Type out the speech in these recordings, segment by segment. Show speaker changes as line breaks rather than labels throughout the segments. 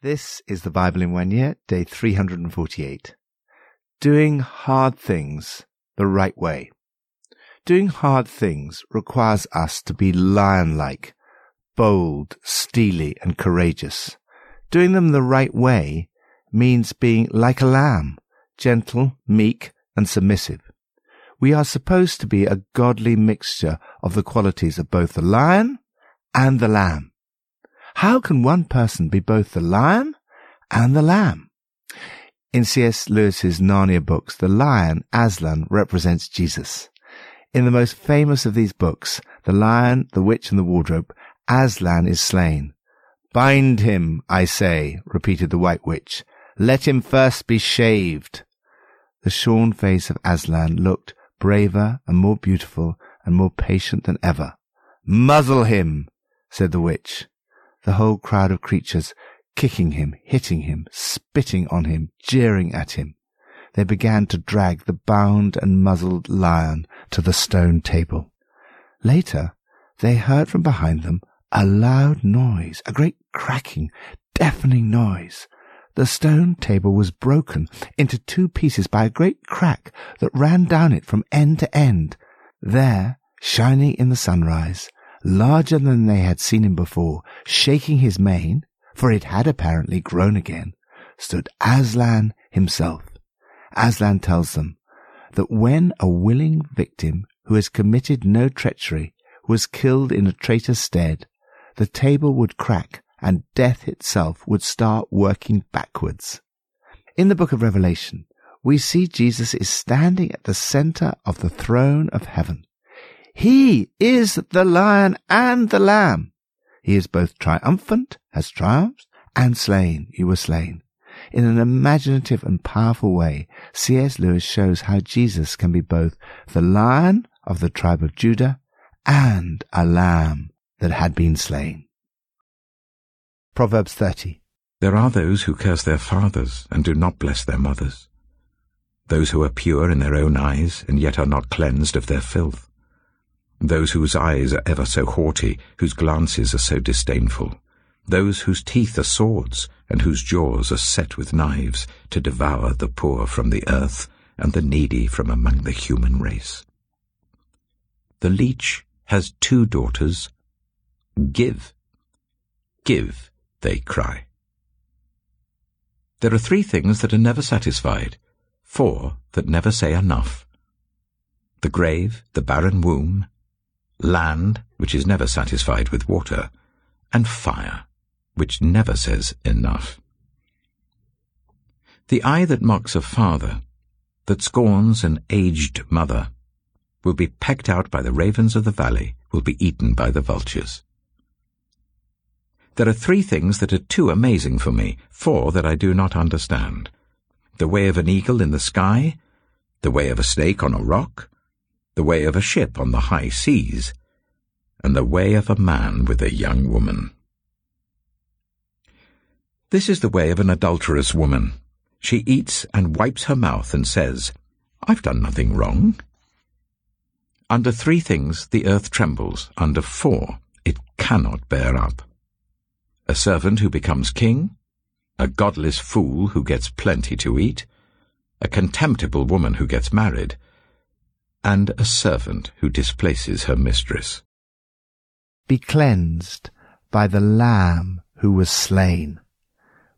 This is the Bible in one year, day 348. Doing hard things the right way. Doing hard things requires us to be lion-like, bold, steely, and courageous. Doing them the right way means being like a lamb, gentle, meek, and submissive. We are supposed to be a godly mixture of the qualities of both the lion and the lamb. How can one person be both the lion and the lamb? In C.S. Lewis's Narnia books, the lion, Aslan, represents Jesus. In the most famous of these books, The Lion, the Witch, and the Wardrobe, Aslan is slain. Bind him, I say, repeated the White Witch. Let him first be shaved. The shorn face of Aslan looked braver and more beautiful and more patient than ever. Muzzle him, said the witch the whole crowd of creatures kicking him, hitting him, spitting on him, jeering at him. They began to drag the bound and muzzled lion to the stone table. Later, they heard from behind them a loud noise, a great cracking, deafening noise. The stone table was broken into two pieces by a great crack that ran down it from end to end. There, shining in the sunrise, larger than they had seen him before, shaking his mane, for it had apparently grown again, stood Aslan himself. Aslan tells them that when a willing victim who has committed no treachery was killed in a traitor's stead, the table would crack and death itself would start working backwards. In the book of Revelation, we see Jesus is standing at the center of the throne of heaven. He is the lion and the lamb. He is both triumphant, has triumphed, and slain. You were slain. In an imaginative and powerful way, C.S. Lewis shows how Jesus can be both the lion of the tribe of Judah and a lamb that had been slain. Proverbs 30.
There are those who curse their fathers and do not bless their mothers. Those who are pure in their own eyes and yet are not cleansed of their filth those whose eyes are ever so haughty, whose glances are so disdainful, those whose teeth are swords, and whose jaws are set with knives, to devour the poor from the earth, and the needy from among the human race. The leech has two daughters. Give, give, they cry. There are three things that are never satisfied, four that never say enough. The grave, the barren womb, land, which is never satisfied with water, and fire, which never says enough. The eye that mocks a father, that scorns an aged mother, will be pecked out by the ravens of the valley, will be eaten by the vultures. There are three things that are too amazing for me, four that I do not understand. The way of an eagle in the sky, the way of a snake on a rock, the way of a ship on the high seas, and the way of a man with a young woman. This is the way of an adulterous woman. She eats and wipes her mouth and says, I've done nothing wrong. Under three things the earth trembles, under four it cannot bear up. A servant who becomes king, a godless fool who gets plenty to eat, a contemptible woman who gets married, and a servant who displaces her mistress.
Be cleansed by the Lamb who was slain.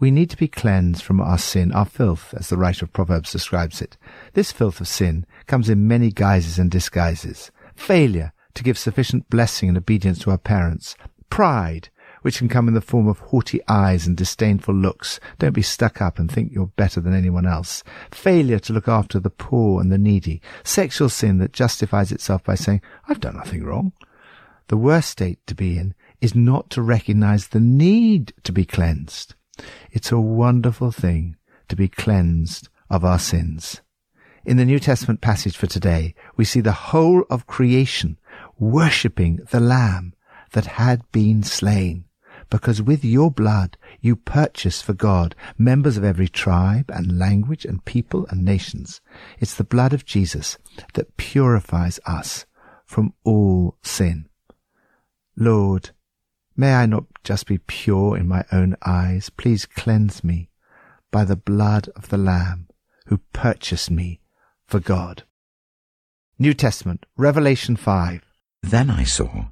We need to be cleansed from our sin, our filth, as the writer of Proverbs describes it. This filth of sin comes in many guises and disguises. Failure to give sufficient blessing and obedience to our parents. Pride, which can come in the form of haughty eyes and disdainful looks. Don't be stuck up and think you're better than anyone else. Failure to look after the poor and the needy. Sexual sin that justifies itself by saying, I've done nothing wrong. The worst state to be in is not to recognize the need to be cleansed. It's a wonderful thing to be cleansed of our sins. In the New Testament passage for today, we see the whole of creation worshipping the Lamb that had been slain because with your blood you purchase for God members of every tribe and language and people and nations. It's the blood of Jesus that purifies us from all sin. Lord, May I not just be pure in my own eyes. Please cleanse me by the blood of the Lamb who purchased me for God. New Testament, Revelation 5.
Then I saw,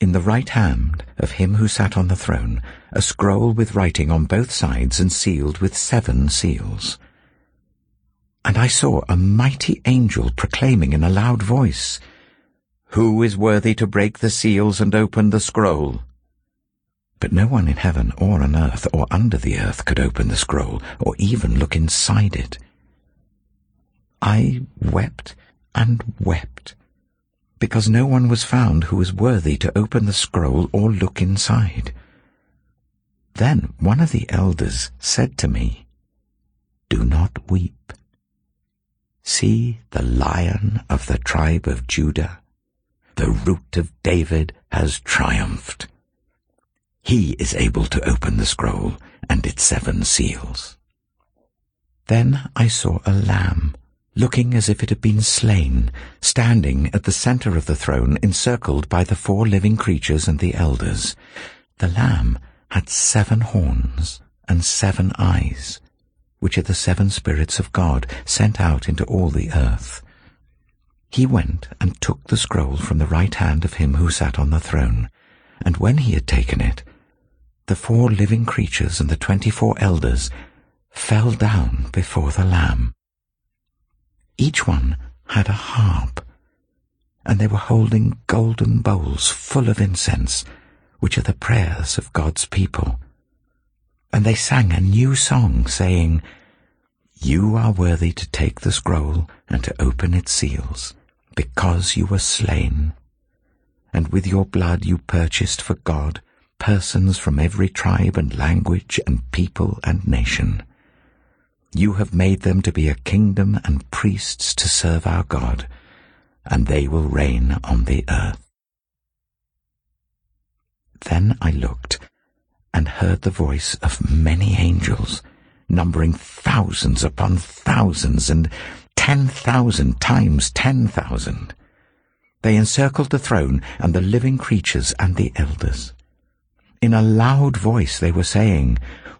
in the right hand of him who sat on the throne, a scroll with writing on both sides and sealed with seven seals. And I saw a mighty angel proclaiming in a loud voice, Who is worthy to break the seals and open the scroll? But no one in heaven or on earth or under the earth could open the scroll or even look inside it. I wept and wept, because no one was found who was worthy to open the scroll or look inside. Then one of the elders said to me, Do not weep. See the lion of the tribe of Judah, the root of David has triumphed. He is able to open the scroll and its seven seals. Then I saw a lamb, looking as if it had been slain, standing at the center of the throne encircled by the four living creatures and the elders. The lamb had seven horns and seven eyes, which are the seven spirits of God sent out into all the earth. He went and took the scroll from the right hand of him who sat on the throne, and when he had taken it, the four living creatures and the twenty-four elders fell down before the Lamb. Each one had a harp, and they were holding golden bowls full of incense, which are the prayers of God's people. And they sang a new song, saying, You are worthy to take the scroll and to open its seals, because you were slain. And with your blood you purchased for God persons from every tribe and language and people and nation. You have made them to be a kingdom and priests to serve our God, and they will reign on the earth. Then I looked and heard the voice of many angels, numbering thousands upon thousands and ten thousand times ten thousand. They encircled the throne and the living creatures and the elders. In a loud voice they were saying,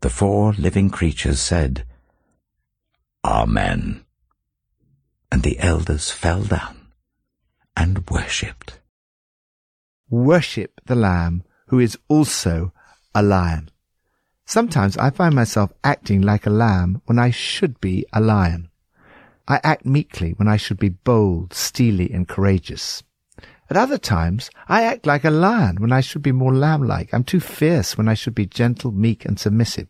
The four living creatures said, Amen. And the elders fell down and worshipped.
Worship the Lamb, who is also a lion. Sometimes I find myself acting like a lamb when I should be a lion. I act meekly when I should be bold, steely, and courageous. At other times, I act like a lion when I should be more lamb-like. I'm too fierce when I should be gentle, meek, and submissive.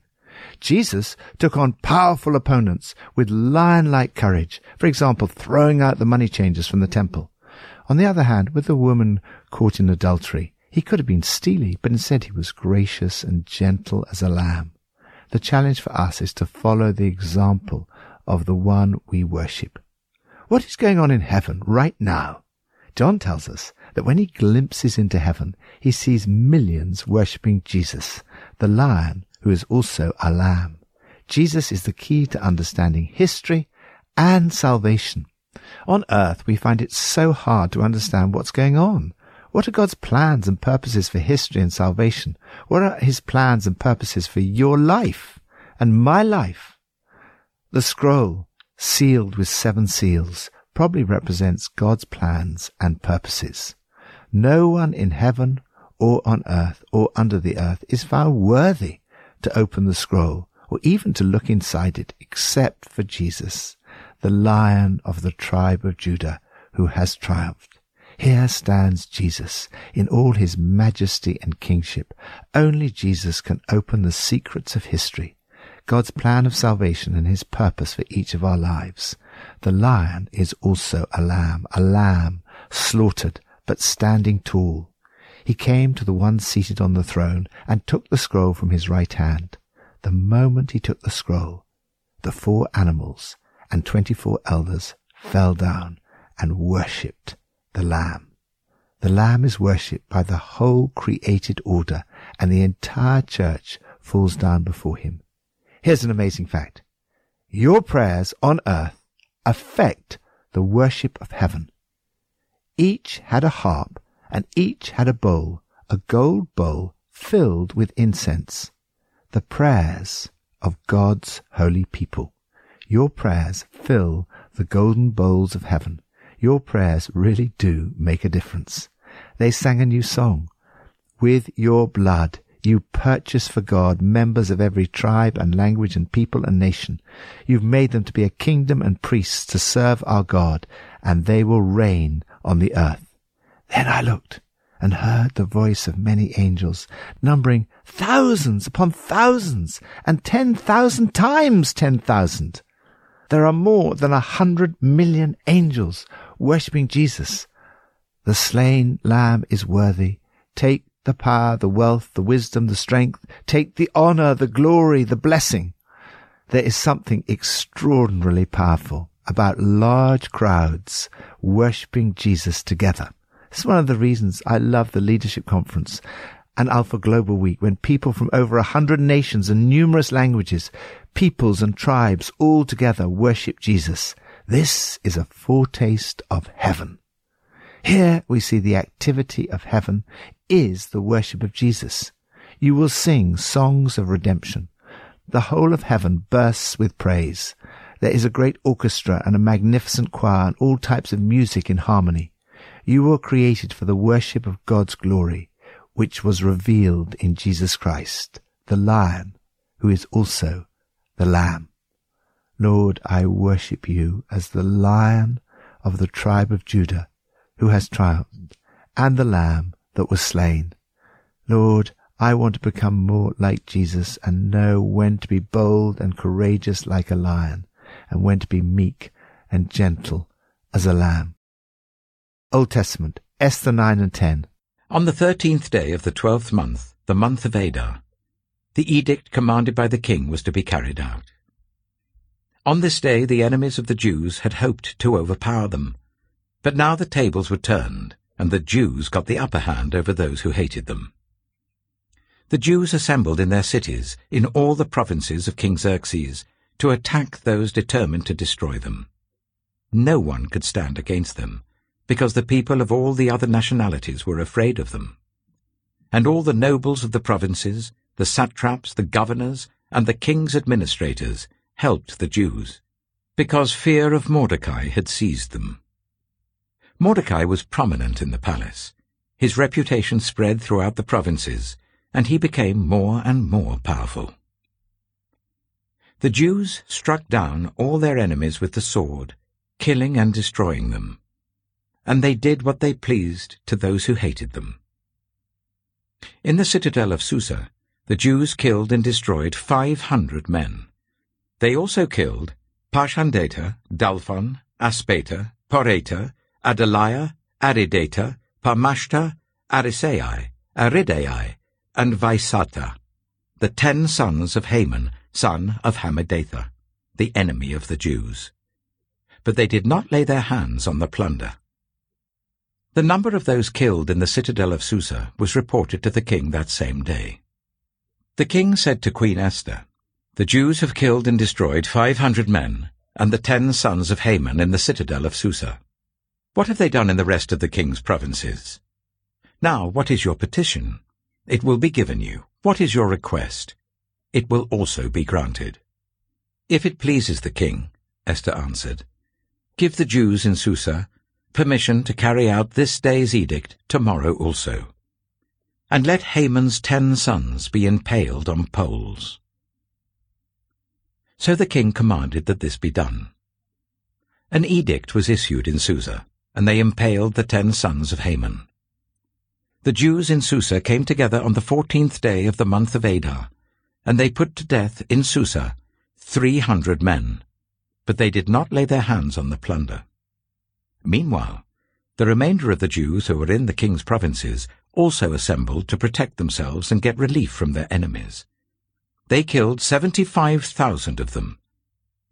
Jesus took on powerful opponents with lion-like courage, for example, throwing out the money changers from the temple. On the other hand, with the woman caught in adultery, he could have been steely, but instead he was gracious and gentle as a lamb. The challenge for us is to follow the example of the one we worship. What is going on in heaven right now? John tells us that when he glimpses into heaven, he sees millions worshipping Jesus, the lion who is also a lamb. Jesus is the key to understanding history and salvation. On earth, we find it so hard to understand what's going on. What are God's plans and purposes for history and salvation? What are his plans and purposes for your life and my life? The scroll, sealed with seven seals, probably represents God's plans and purposes. No one in heaven or on earth or under the earth is found worthy to open the scroll or even to look inside it except for Jesus, the lion of the tribe of Judah who has triumphed. Here stands Jesus in all his majesty and kingship. Only Jesus can open the secrets of history, God's plan of salvation and his purpose for each of our lives. The lion is also a lamb, a lamb slaughtered but standing tall. he came to the one seated on the throne and took the scroll from his right hand. The moment he took the scroll, the four animals and twenty-four elders fell down and worshipped the Lamb. The Lamb is worshipped by the whole created order and the entire church falls down before him. Here's an amazing fact. Your prayers on earth affect the worship of heaven. Each had a harp and each had a bowl, a gold bowl filled with incense, the prayers of God's holy people. Your prayers fill the golden bowls of heaven. Your prayers really do make a difference. They sang a new song. With your blood you purchased for God members of every tribe and language and people and nation. You've made them to be a kingdom and priests to serve our God, and they will reign on the earth. Then I looked and heard the voice of many angels, numbering thousands upon thousands, and ten thousand times ten thousand. There are more than a hundred million angels worshipping Jesus. The slain lamb is worthy. Take the power, the wealth, the wisdom, the strength. Take the honor, the glory, the blessing. There is something extraordinarily powerful about large crowds worshipping Jesus together. It's one of the reasons I love the Leadership Conference and Alpha Global Week when people from over a hundred nations and numerous languages, peoples and tribes all together worship Jesus. This is a foretaste of heaven. Here we see the activity of heaven is the worship of Jesus. You will sing songs of redemption. The whole of heaven bursts with praise. There is a great orchestra and a magnificent choir and all types of music in harmony. You were created for the worship of God's glory, which was revealed in Jesus Christ, the Lion, who is also the Lamb. Lord, I worship you as the Lion of the tribe of Judah, who has triumphed, and the Lamb that was slain. Lord, I want to become more like Jesus and know when to be bold and courageous like a lion, and when to be meek and gentle as a lamb. Old Testament, Esther 9 and 10.
On the thirteenth day of the twelfth month, the month of Adar, the edict commanded by the king was to be carried out. On this day the enemies of the Jews had hoped to overpower them, but now the tables were turned, and the Jews got the upper hand over those who hated them. The Jews assembled in their cities, in all the provinces of King Xerxes, to attack those determined to destroy them. No one could stand against them, because the people of all the other nationalities were afraid of them. And all the nobles of the provinces, the satraps, the governors, and the king's administrators helped the Jews, because fear of Mordecai had seized them. Mordecai was prominent in the palace. His reputation spread throughout the provinces, and he became more and more powerful. The Jews struck down all their enemies with the sword, killing and destroying them. And they did what they pleased to those who hated them. In the citadel of Susa, the Jews killed and destroyed five hundred men. They also killed Parshandatha, Dalphon, Aspatha, Poratha, Adalia, Aridatha, Parmashta, Arisai, Aridai, and Vaizatha, the ten sons of Haman, son of Hammedatha, the enemy of the Jews. But they did not lay their hands on the plunder. The number of those killed in the citadel of Susa was reported to the king that same day. The king said to Queen Esther, The Jews have killed and destroyed five hundred men, and the ten sons of Haman in the citadel of Susa. What have they done in the rest of the king's provinces? Now, what is your petition? It will be given you. What is your request? It will also be granted. If it pleases the king, Esther answered, give the Jews in Susa permission to carry out this day's edict tomorrow also. And let Haman's ten sons be impaled on poles. So the king commanded that this be done. An edict was issued in Susa, and they impaled the ten sons of Haman. The Jews in Susa came together on the fourteenth day of the month of Adar, and they put to death in Susa three hundred men, but they did not lay their hands on the plunder. Meanwhile, the remainder of the Jews who were in the king's provinces also assembled to protect themselves and get relief from their enemies. They killed 75,000 of them,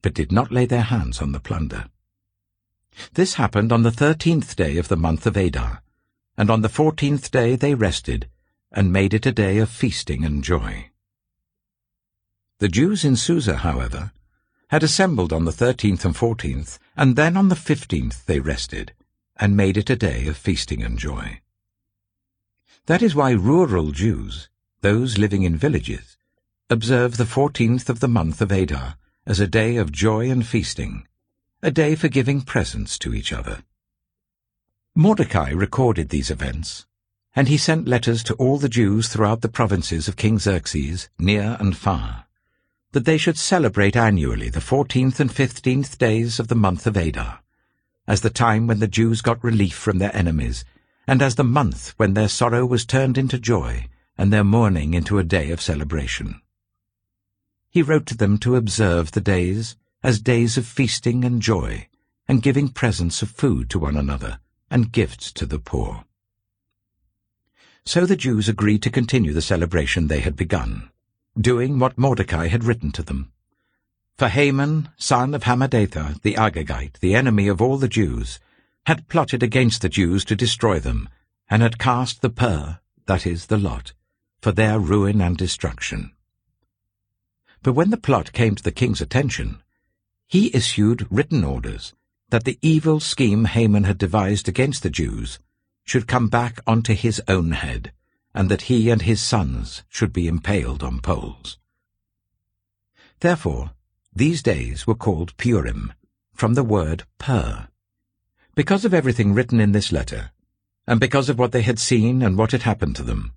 but did not lay their hands on the plunder. This happened on the thirteenth day of the month of Adar, and on the fourteenth day they rested, and made it a day of feasting and joy. The Jews in Susa, however, had assembled on the thirteenth and fourteenth, and then on the fifteenth they rested, and made it a day of feasting and joy. That is why rural Jews, those living in villages, observe the fourteenth of the month of Adar as a day of joy and feasting, a day for giving presents to each other. Mordecai recorded these events, and he sent letters to all the Jews throughout the provinces of King Xerxes, near and far, that they should celebrate annually the fourteenth and fifteenth days of the month of Adar, as the time when the Jews got relief from their enemies, and as the month when their sorrow was turned into joy, and their mourning into a day of celebration. He wrote to them to observe the days as days of feasting and joy, and giving presents of food to one another, and gifts to the poor. So the Jews agreed to continue the celebration they had begun, doing what Mordecai had written to them. For Haman, son of Hammedatha, the Agagite, the enemy of all the Jews, had plotted against the Jews to destroy them, and had cast the pur, that is, the lot, for their ruin and destruction. But when the plot came to the king's attention, he issued written orders that the evil scheme Haman had devised against the Jews should come back onto his own head, and that he and his sons should be impaled on poles. Therefore, these days were called Purim, from the word pur. Because of everything written in this letter, and because of what they had seen and what had happened to them,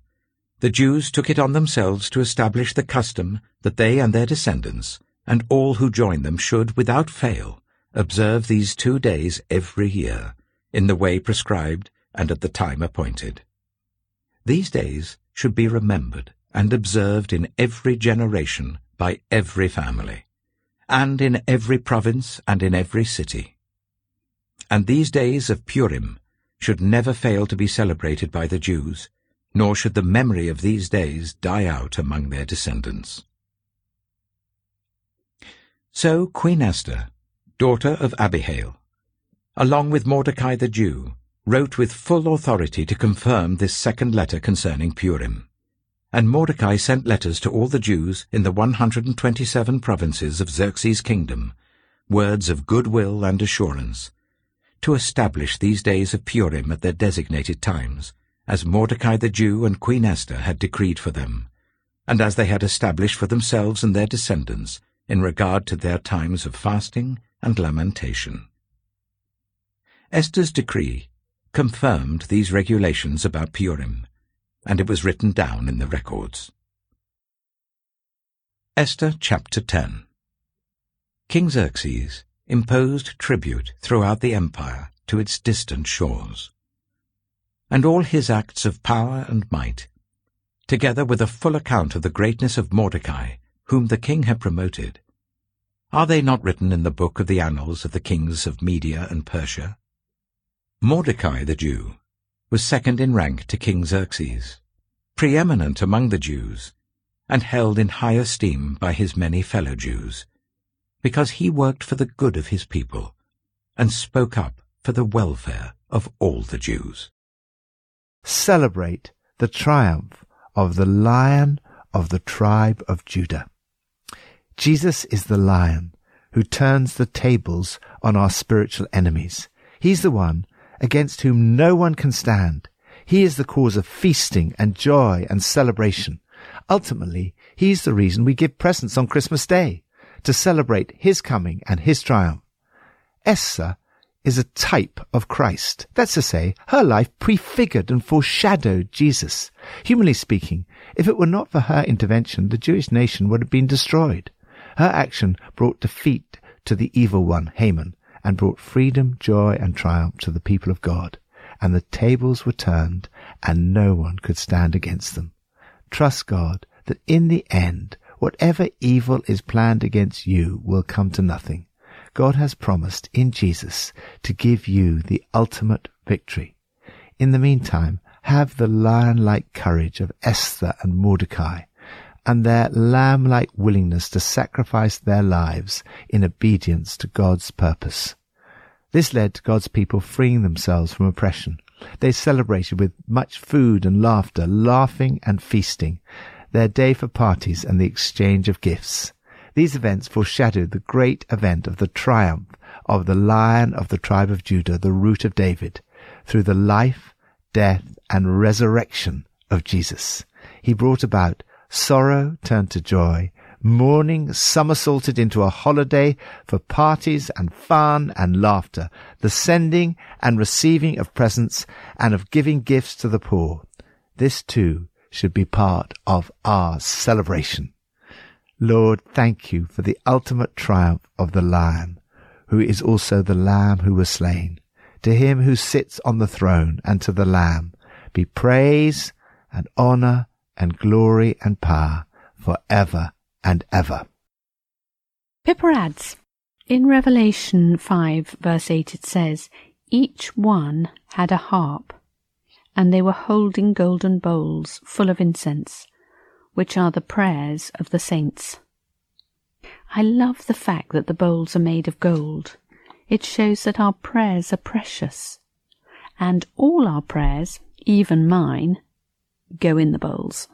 the Jews took it on themselves to establish the custom that they and their descendants, and all who join them should, without fail, observe these two days every year, in the way prescribed and at the time appointed. These days should be remembered and observed in every generation by every family, and in every province and in every city. And these days of Purim should never fail to be celebrated by the Jews, nor should the memory of these days die out among their descendants. So Queen Esther, daughter of Abihail, along with Mordecai the Jew, wrote with full authority to confirm this second letter concerning Purim. And Mordecai sent letters to all the Jews in the 127 provinces of Xerxes' kingdom, words of goodwill and assurance, to establish these days of Purim at their designated times, as Mordecai the Jew and Queen Esther had decreed for them, and as they had established for themselves and their descendants in regard to their times of fasting and lamentation. Esther's decree confirmed these regulations about Purim, and it was written down in the records. Esther chapter 10 King Xerxes imposed tribute throughout the empire to its distant shores. And all his acts of power and might, together with a full account of the greatness of Mordecai, whom the king had promoted, are they not written in the book of the annals of the kings of Media and Persia? Mordecai the Jew was second in rank to King Xerxes, preeminent among the Jews, and held in high esteem by his many fellow Jews, because he worked for the good of his people and spoke up for the welfare of all the Jews.
Celebrate the triumph of the Lion of the tribe of Judah. Jesus is the Lion who turns the tables on our spiritual enemies. He's the one against whom no one can stand. He is the cause of feasting and joy and celebration. Ultimately, he's the reason we give presents on Christmas Day, to celebrate his coming and his triumph. Esther is a type of Christ. That's to say, her life prefigured and foreshadowed Jesus. Humanly speaking, if it were not for her intervention, the Jewish nation would have been destroyed. Her action brought defeat to the evil one, Haman, and brought freedom, joy, and triumph to the people of God. And the tables were turned, and no one could stand against them. Trust God that in the end, whatever evil is planned against you will come to nothing. God has promised in Jesus to give you the ultimate victory. In the meantime, have the lion-like courage of Esther and Mordecai, and their lamb-like willingness to sacrifice their lives in obedience to God's purpose. This led to God's people freeing themselves from oppression. They celebrated with much food and laughter, laughing and feasting, their day for parties and the exchange of gifts. These events foreshadowed the great event of the triumph of the Lion of the tribe of Judah, the root of David, through the life, death, and resurrection of Jesus. He brought about sorrow turned to joy, mourning somersaulted into a holiday for parties and fun and laughter, the sending and receiving of presents and of giving gifts to the poor. This too should be part of our celebration. Lord, thank you for the ultimate triumph of the Lion, who is also the Lamb who was slain. To him who sits on the throne and to the Lamb be praise and honor and glory and power for ever and ever.
Pippa adds, in Revelation 5 verse 8 it says, Each one had a harp, and they were holding golden bowls full of incense, which are the prayers of the saints. I love the fact that the bowls are made of gold. It shows that our prayers are precious. And all our prayers, even mine, go in the bowls.